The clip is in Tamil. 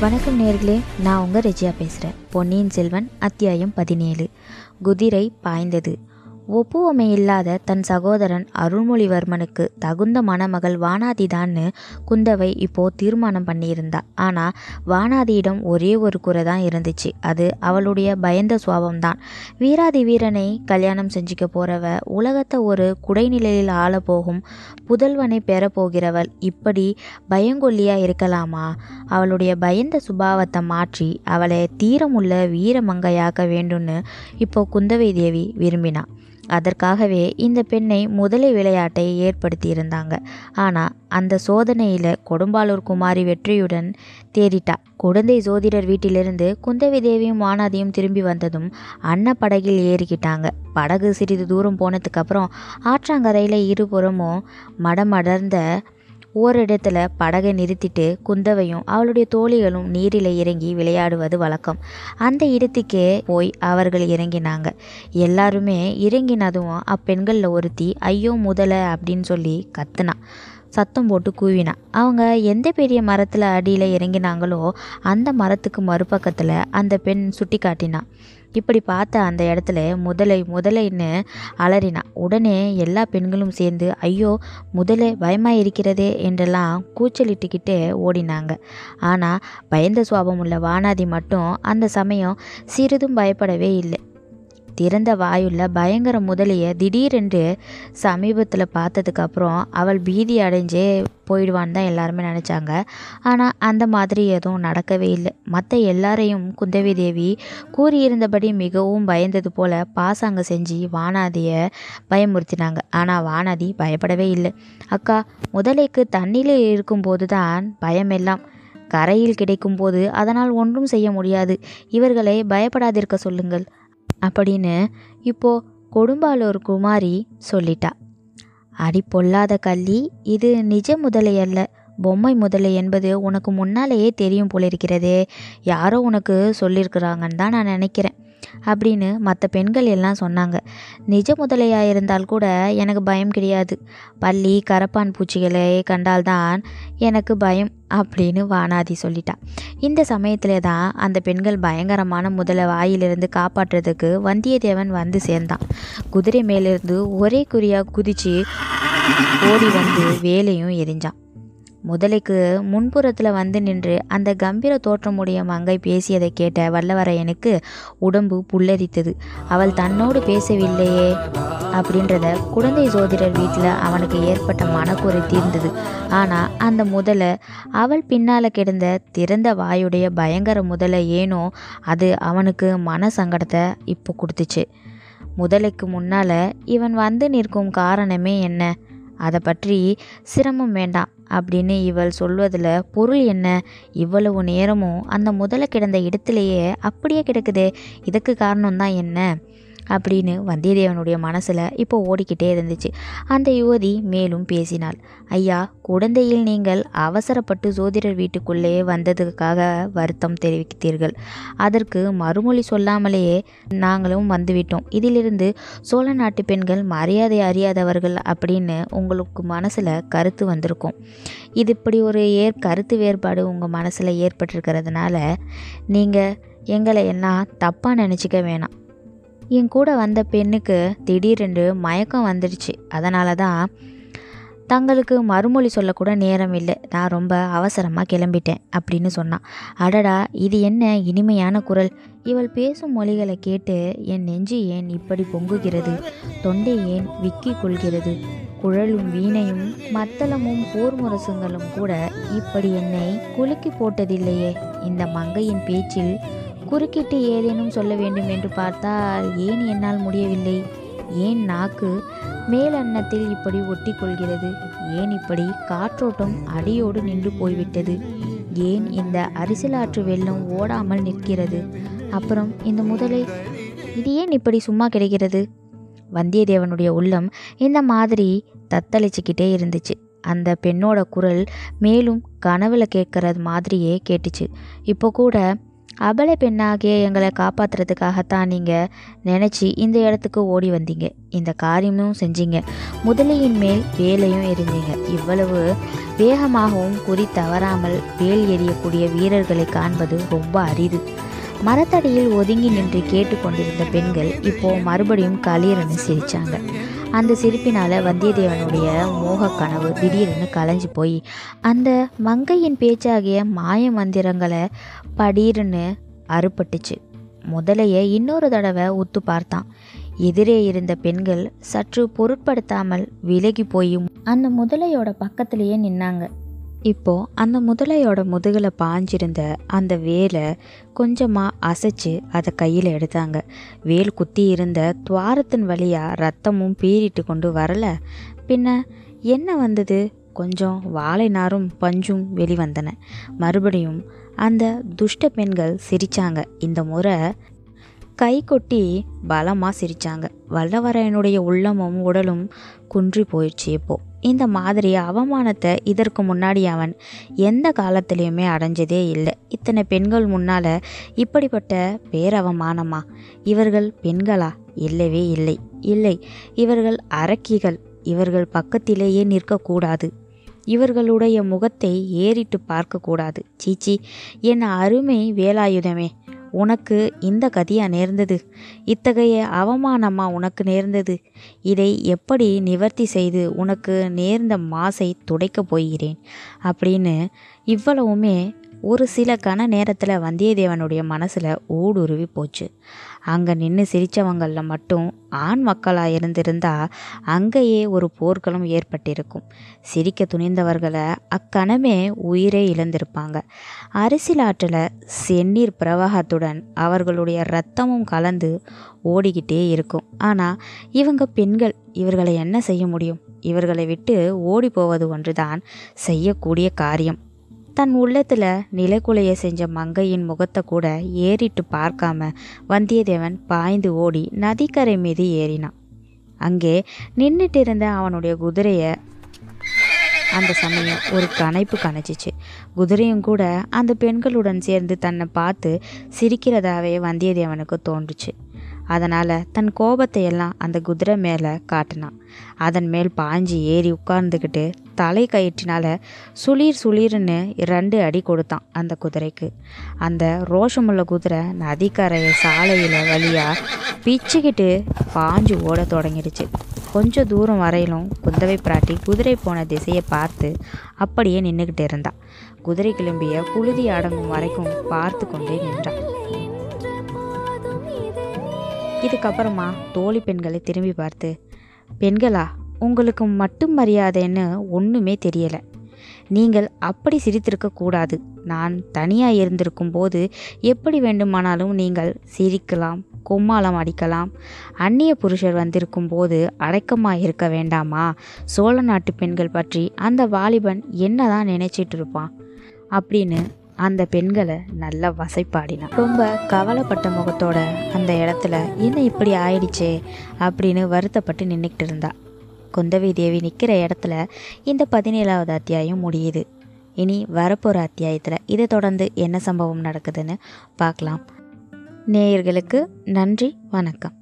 வணக்கம் நேர்களே நான் உங்கள் ரெஜியா பேசுகிறேன் பொன்னியின் செல்வன் அத்தியாயம் பதினேழு. குதிரை பாய்ந்தது. ஒப்புவமை இல்லாத தன் சகோதரன் அருள்மொழிவர்மனுக்கு தகுந்த மணமகள் வானாதிதான்னு குந்தவை இப்போ தீர்மானம் பண்ணியிருந்தா. ஆனால் வானாதியிடம் ஒரே ஒரு குறை தான் இருந்துச்சு. அது அவளுடைய பயந்த சுவாபம்தான் வீராதி வீரனை கல்யாணம் செஞ்சுக்க போறவ உலகத்தை ஒரு குடைநிலையில் ஆள போகும் புதல்வனை பெற போகிறவள் இப்படி பயங்கொல்லியா இருக்கலாமா? அவளுடைய பயந்த சுபாவத்தை மாற்றி அவளை தீரமுள்ள வீரமங்கையாக்க வேண்டும்னு இப்போ குந்தவை தேவி விரும்பினா. அதற்காகவே இந்த பெண்ணை முதலை விளையாட்டை ஏற்படுத்தியிருந்தாங்க. ஆனால் அந்த சோதனையில் கொடும்பாலூர் குமாரி வெற்றியுடன் தேறிட்டா. குழந்தை ஜோதிடர் வீட்டிலிருந்து குந்தவி தேவியும் வானாதியும் திரும்பி வந்ததும் அன்ன படகில் ஏறிக்கிட்டாங்க. படகு சிறிது தூரம் போனதுக்கப்புறம் ஆற்றாங்கரையில் இருபுறமும் மடமடர்ந்த ஓரிடத்துல படகை நிறுத்திட்டு குந்தவையும் அவளுடைய தோழிகளும் நீரில் இறங்கி விளையாடுவது வழக்கம். அந்த இடத்துக்கே போய் அவர்கள் இறங்கினாங்க. எல்லாருமே இறங்கினதும் அப்பெண்களில் ஒருத்தி ஐயோ முதல அப்படின்னு சொல்லி கத்துனா. சத்தம் போட்டு கூவினா. அவங்க எந்த பெரிய மரத்தில் அடியில் இறங்கினாங்களோ அந்த மரத்துக்கு மறுபக்கத்தில் அந்த பெண் சுட்டி காட்டினான் இப்படி பார்த்த அந்த இடத்துல முதலை முதலைன்னு அலறினான் உடனே எல்லா பெண்களும் சேர்ந்து ஐயோ முதலை பயமாக இருக்கிறதே என்றெல்லாம் கூச்சலிட்டுக்கிட்டே ஓடினாங்க. ஆனால் பயந்த சுவாபம் உள்ள வானாதி மட்டும் அந்த சமயம் சிறிதும் பயப்படவே இல்லை. திறந்த வாயுள்ள பயங்கர முதலையை திடீரென்று சமீபத்தில் பார்த்ததுக்கப்புறம் அவள் பீதி அடைஞ்சே போயிடுவான்னு தான் எல்லாருமே நினச்சாங்க. ஆனால் அந்த மாதிரி எதுவும் நடக்கவே இல்லை. மற்ற எல்லாரையும் குந்தவி தேவி கூறியிருந்தபடி மிகவும் பயந்தது போல பாசாங்க செஞ்சு வானாதியை பயமுறுத்தினாங்க. ஆனால் வானாதி பயப்படவே இல்லை. அக்கா முதலைக்கு தண்ணியில் இருக்கும்போது தான் பயமெல்லாம். கரையில் கிடைக்கும்போது அதனால் ஒன்றும் செய்ய முடியாது. இவர்களை பயப்படாதிருக்க சொல்லுங்கள். அப்படின்னு இப்போ கொடும்பாலூர் குமாரி சொல்லிட்டா. அடி பொல்லாத கள்ளி இது நிஜ முதலை அல்ல. பொம்மை முதலை என்பது உனக்கு முன்னாலேயே தெரியும் போலிருக்கிறதே. யாரோ உனக்கு சொல்லியிருக்கிறாங்கன்னு தான் நான் நினைக்கிறேன். அப்படின்னு மற்ற பெண்கள் எல்லாம் சொன்னாங்க. நிஜ முதலையாக இருந்தால் கூட எனக்கு பயம் கிடையாது. பள்ளி கரப்பான் பூச்சிகளை கண்டால்தான் எனக்கு பயம் அப்படின்னு வானாதி சொல்லிட்டா. இந்த சமயத்தில் தான் அந்த பெண்கள் பயங்கரமான முதலை வாயிலிருந்து காப்பாற்றுறதுக்கு வந்தியத்தேவன் வந்து சேர்ந்தான். குதிரை மேலிருந்து ஒரே குறியாக குதித்து ஓடி வந்து வேலையும் எரிஞ்சான். முதலைக்கு முன்புறத்தில் வந்து நின்று அந்த கம்பீர தோற்றமுடைய மங்கை பேசியதை கேட்ட வல்லவரையனுக்கு உடம்பு புல்லரித்தது. அவள் தன்னோடு பேசவில்லையே அப்படின்றத குழந்தை சோதிடர் வீட்டில் அவனுக்கு ஏற்பட்ட மனக்குறை தீர்ந்தது. ஆனால் அந்த முதலை அவள் பின்னால் கிடந்த திறந்த வாயுடைய பயங்கர முதலை ஏனோ அது அவனுக்கு மன சங்கடத்தை இப்போ கொடுத்துச்சு. முதலைக்கு முன்னால் இவன் வந்து நிற்கும் காரணமே என்ன? அதை பற்றி சிரமம் வேண்டாம். அப்படின்னு இவள் சொல்வதில் பொருள் என்ன? இவ்வளவு நேரமும் அந்த முதல்ல கிடந்த இடத்துலையே அப்படியே கிடக்குது. இதுக்கு காரணம் தான் என்ன? அப்படின்னு வந்தியத்தேவனுடைய மனசில் இப்போ ஓடிக்கிட்டே இருந்துச்சு. அந்த யுவதி மேலும் பேசினாள். ஐயா குழந்தையில் நீங்கள் அவசரப்பட்டு ஜோதிடர் வீட்டுக்குள்ளே வந்ததுக்காக வருத்தம் தெரிவித்தீர்கள். அதற்கு மறுமொழி சொல்லாமலேயே நாங்களும் வந்துவிட்டோம். இதிலிருந்து சோழ நாட்டு பெண்கள் மரியாதை அறியாதவர்கள் அப்படின்னு உங்களுக்கு மனசில் கருத்து வந்திருக்கும். இது இப்படி ஒரு ஏற் கருத்து வேறுபாடு உங்கள் மனசில் ஏற்பட்டிருக்கிறதுனால நீங்கள் எங்களை எல்லாம் தப்பாக நினச்சிக்க வேணாம். என் கூட வந்த பெண்ணுக்கு திடீரென்று மயக்கம் வந்துடுச்சு. அதனால தான் தங்களுக்கு மறுமொழி சொல்லக்கூட நேரம் இல்லை நான் ரொம்ப அவசரமாக கிளம்பிட்டேன் அப்படின்னு சொன்னான். அடடா இது என்ன இனிமையான குரல். இவள் பேசும் மொழிகளை கேட்டு என் நெஞ்சு ஏன் இப்படி பொங்குகிறது? தொண்டை ஏன் விக்கி கொள்கிறது? குழலும் வீணையும் மத்தளமும் போர் முரசுங்களும் கூட இப்படி என்னை குலுக்கி போட்டதில்லையே. இந்த மங்கையின் பேச்சில் குறுக்கிட்டு ஏதேனும் சொல்ல வேண்டும் என்று பார்த்தால் ஏன் என்னால் முடியவில்லை? ஏன் நாக்கு மேலன்னத்தில் இப்படி ஒட்டி கொள்கிறது ஏன் இப்படி காற்றோட்டம் அடியோடு நின்று போய்விட்டது? ஏன் இந்த அரிசலாற்று வெள்ளம் ஓடாமல் நிற்கிறது? அப்புறம் இந்த முதலை இது ஏன் இப்படி சும்மா கிடைக்கிறது? வந்தியத்தேவனுடைய உள்ளம் இந்த மாதிரி தத்தளிச்சுக்கிட்டே இருந்துச்சு. அந்த பெண்ணோட குரல் மேலும் கனவுல கேட்கறது மாதிரியே கேட்டுச்சு. இப்போ கூட அபலை பெண்ணாகிய எங்களை காப்பாற்றுறதுக்காகத்தான் நீங்கள் நினச்சி இந்த இடத்துக்கு ஓடி வந்தீங்க. இந்த காரியமும் செஞ்சீங்க. முதலையின் மேல் வேலையும் எரிஞ்சீங்க இவ்வளவு வேகமாகவும் குறி தவறாமல் வேல் எறியக்கூடிய வீரர்களை காண்பது ரொம்ப அரிது. மரத்தடியில் ஒதுங்கி நின்று கேட்டுக்கொண்டிருந்த பெண்கள் இப்போ மறுபடியும் களீரன்னு சிரிச்சாங்க. அந்த சிரிப்பினால் வந்தியத்தேவனுடைய மோக கனவு திடீர்னு கலைஞ்சு போய் அந்த மங்கையின் பேச்சாகிய மாய மந்திரங்களை படீர்னு அறுபட்டுச்சு. முதலையே இன்னொரு தடவை ஒத்து பார்த்தான். எதிரே இருந்த பெண்கள் சற்று பொருட்படுத்தாமல் விலகி போய் அந்த முதலையோட பக்கத்திலேயே நின்னாங்க. இப்போ அந்த முதலையோட முதுகில் பாஞ்சிருந்த அந்த வேலை கொஞ்சமாக அசைச்சு அதை கையில் எடுத்தாங்க. வேல் குத்தி இருந்த துவாரத்தின் வழியாக ரத்தமும் பீறிட்டு கொண்டு வரல. பின்ன என்ன வந்தது? கொஞ்சம் வாழை நாரும் பஞ்சும் வெளிவந்தன. மறுபடியும் அந்த துஷ்ட பெண்கள் சிரித்தாங்க இந்த முறை கை கொட்டி பலமாக சிரித்தாங்க வல்லவரையனுடைய உள்ளமும் உடலும் குன்றி போயிடுச்சு இப்போது இந்த மாதிரி அவமானத்தை இதற்கு முன்னாடி அவன் எந்த காலத்துலேயுமே அடைஞ்சதே இல்லை. இத்தனை பெண்கள் முன்னால் இப்படிப்பட்ட பேரவமானமா? இவர்கள் பெண்களா? இல்லவே இல்லை. இல்லை இவர்கள் அரக்கிகள். இவர்கள் பக்கத்திலேயே நிற்கக்கூடாது. இவர்களுடைய முகத்தை ஏறிட்டு பார்க்கக்கூடாது. சீச்சி என் அருமை வேலாயுதமே உனக்கு இந்த கதியா நேர்ந்தது. இத்தகைய அவமானமா உனக்கு நேர்ந்தது. இதை எப்படி நிவர்த்தி செய்து உனக்கு நேர்ந்த மாசை துடைக்கப் போகிறேன்? அப்படின்னு இவ்வளவுமே ஒரு சில கண நேரத்தில் வந்தியத்தேவனுடைய மனசில் ஊடுருவி போச்சு. அங்கே நின்று சிரித்தவங்களில் மட்டும் ஆண் மக்களாக இருந்திருந்தால் அங்கேயே ஒரு போர்க்களம் ஏற்பட்டிருக்கும். சிரிக்க துணிந்தவர்களை அக்கணமே உயிரே இழந்திருப்பாங்க. அரசியலாற்றில் செந்நீர் பிரவாகத்துடன் அவர்களுடைய ரத்தமும் கலந்து ஓடிக்கிட்டே இருக்கும். ஆனால் இவங்க பெண்கள் இவர்களை என்ன செய்ய முடியும்? இவர்களை விட்டு ஓடி போவது ஒன்றுதான் செய்யக்கூடிய காரியம். தன் உள்ளத்தில் நிலைக்குலைய செஞ்ச மங்கையின் முகத்தை கூட ஏறிட்டு பார்க்காம வந்தியத்தேவன் பாய்ந்து ஓடி நதிக்கரை மீது ஏறினான். அங்கே நின்றுட்டு இருந்த அவனுடைய குதிரையை அந்த சமயம் ஒரு கனைப்பு கணச்சிச்சு. குதிரையும் கூட அந்த பெண்களுடன் சேர்ந்து தன்னை பார்த்து சிரிக்கிறதாவே வந்தியத்தேவனுக்கு தோன்றுச்சு. அதனால் தன் கோபத்தை எல்லாம் அந்த குதிரை மேலே காட்டினான். அதன் மேல் பாஞ்சு ஏறி உட்கார்ந்துக்கிட்டு தலை கயிற்றினால் சுளீர் சுளீர்னு ரெண்டு அடி கொடுத்தான் அந்த குதிரைக்கு. அந்த ரோஷமுள்ள குதிரை நதிக்கரைய சாலையில் வழியாக பிச்சுக்கிட்டு பாஞ்சு ஓட தொடங்கிடுச்சு. கொஞ்சம் தூரம் வரையிலும் குந்தவை பிராட்டி குதிரை போன திசையை பார்த்து அப்படியே நின்றுக்கிட்டு இருந்தான் குதிரை கிளம்பிய புழுதி அடங்கும் வரைக்கும் பார்த்து கொண்டே நின்றான் இதுக்கப்புறமா தோழி பெண்களை திரும்பி பார்த்து பெண்களா உங்களுக்கு மட்டும் மரியாதைன்னு ஒன்றுமே தெரியலை. நீங்கள் அப்படி சிரித்திருக்கக்கூடாது நான் தனியாக இருந்திருக்கும் போது எப்படி வேண்டுமானாலும் நீங்கள் சிரிக்கலாம் கும்மாளம் அடிக்கலாம். அந்நிய புருஷர் வந்திருக்கும் போது அடக்கமாக இருக்க வேண்டாமா? சோழ நாட்டு பெண்கள் பற்றி அந்த வாலிபன் என்னதான் நினைச்சிட்டு இருப்பான்? அப்படின்னு அந்த பெண்களை நல்லா வசைப்பாடினான். ரொம்ப கவலைப்பட்ட முகத்தோட அந்த இடத்துல என்ன இப்படி ஆயிடுச்சே? அப்படின்னு வருத்தப்பட்டு நின்றுக்கிட்டு இருந்தாள் குந்தவி தேவி நிற்கிற இடத்துல இந்த பதினேழாவது அத்தியாயம் முடியுது. இனி வரப்போகிற அத்தியாயத்தில் இதை தொடர்ந்து என்ன சம்பவம் நடக்குதுன்னு பார்க்கலாம். நேயர்களுக்கு நன்றி வணக்கம்.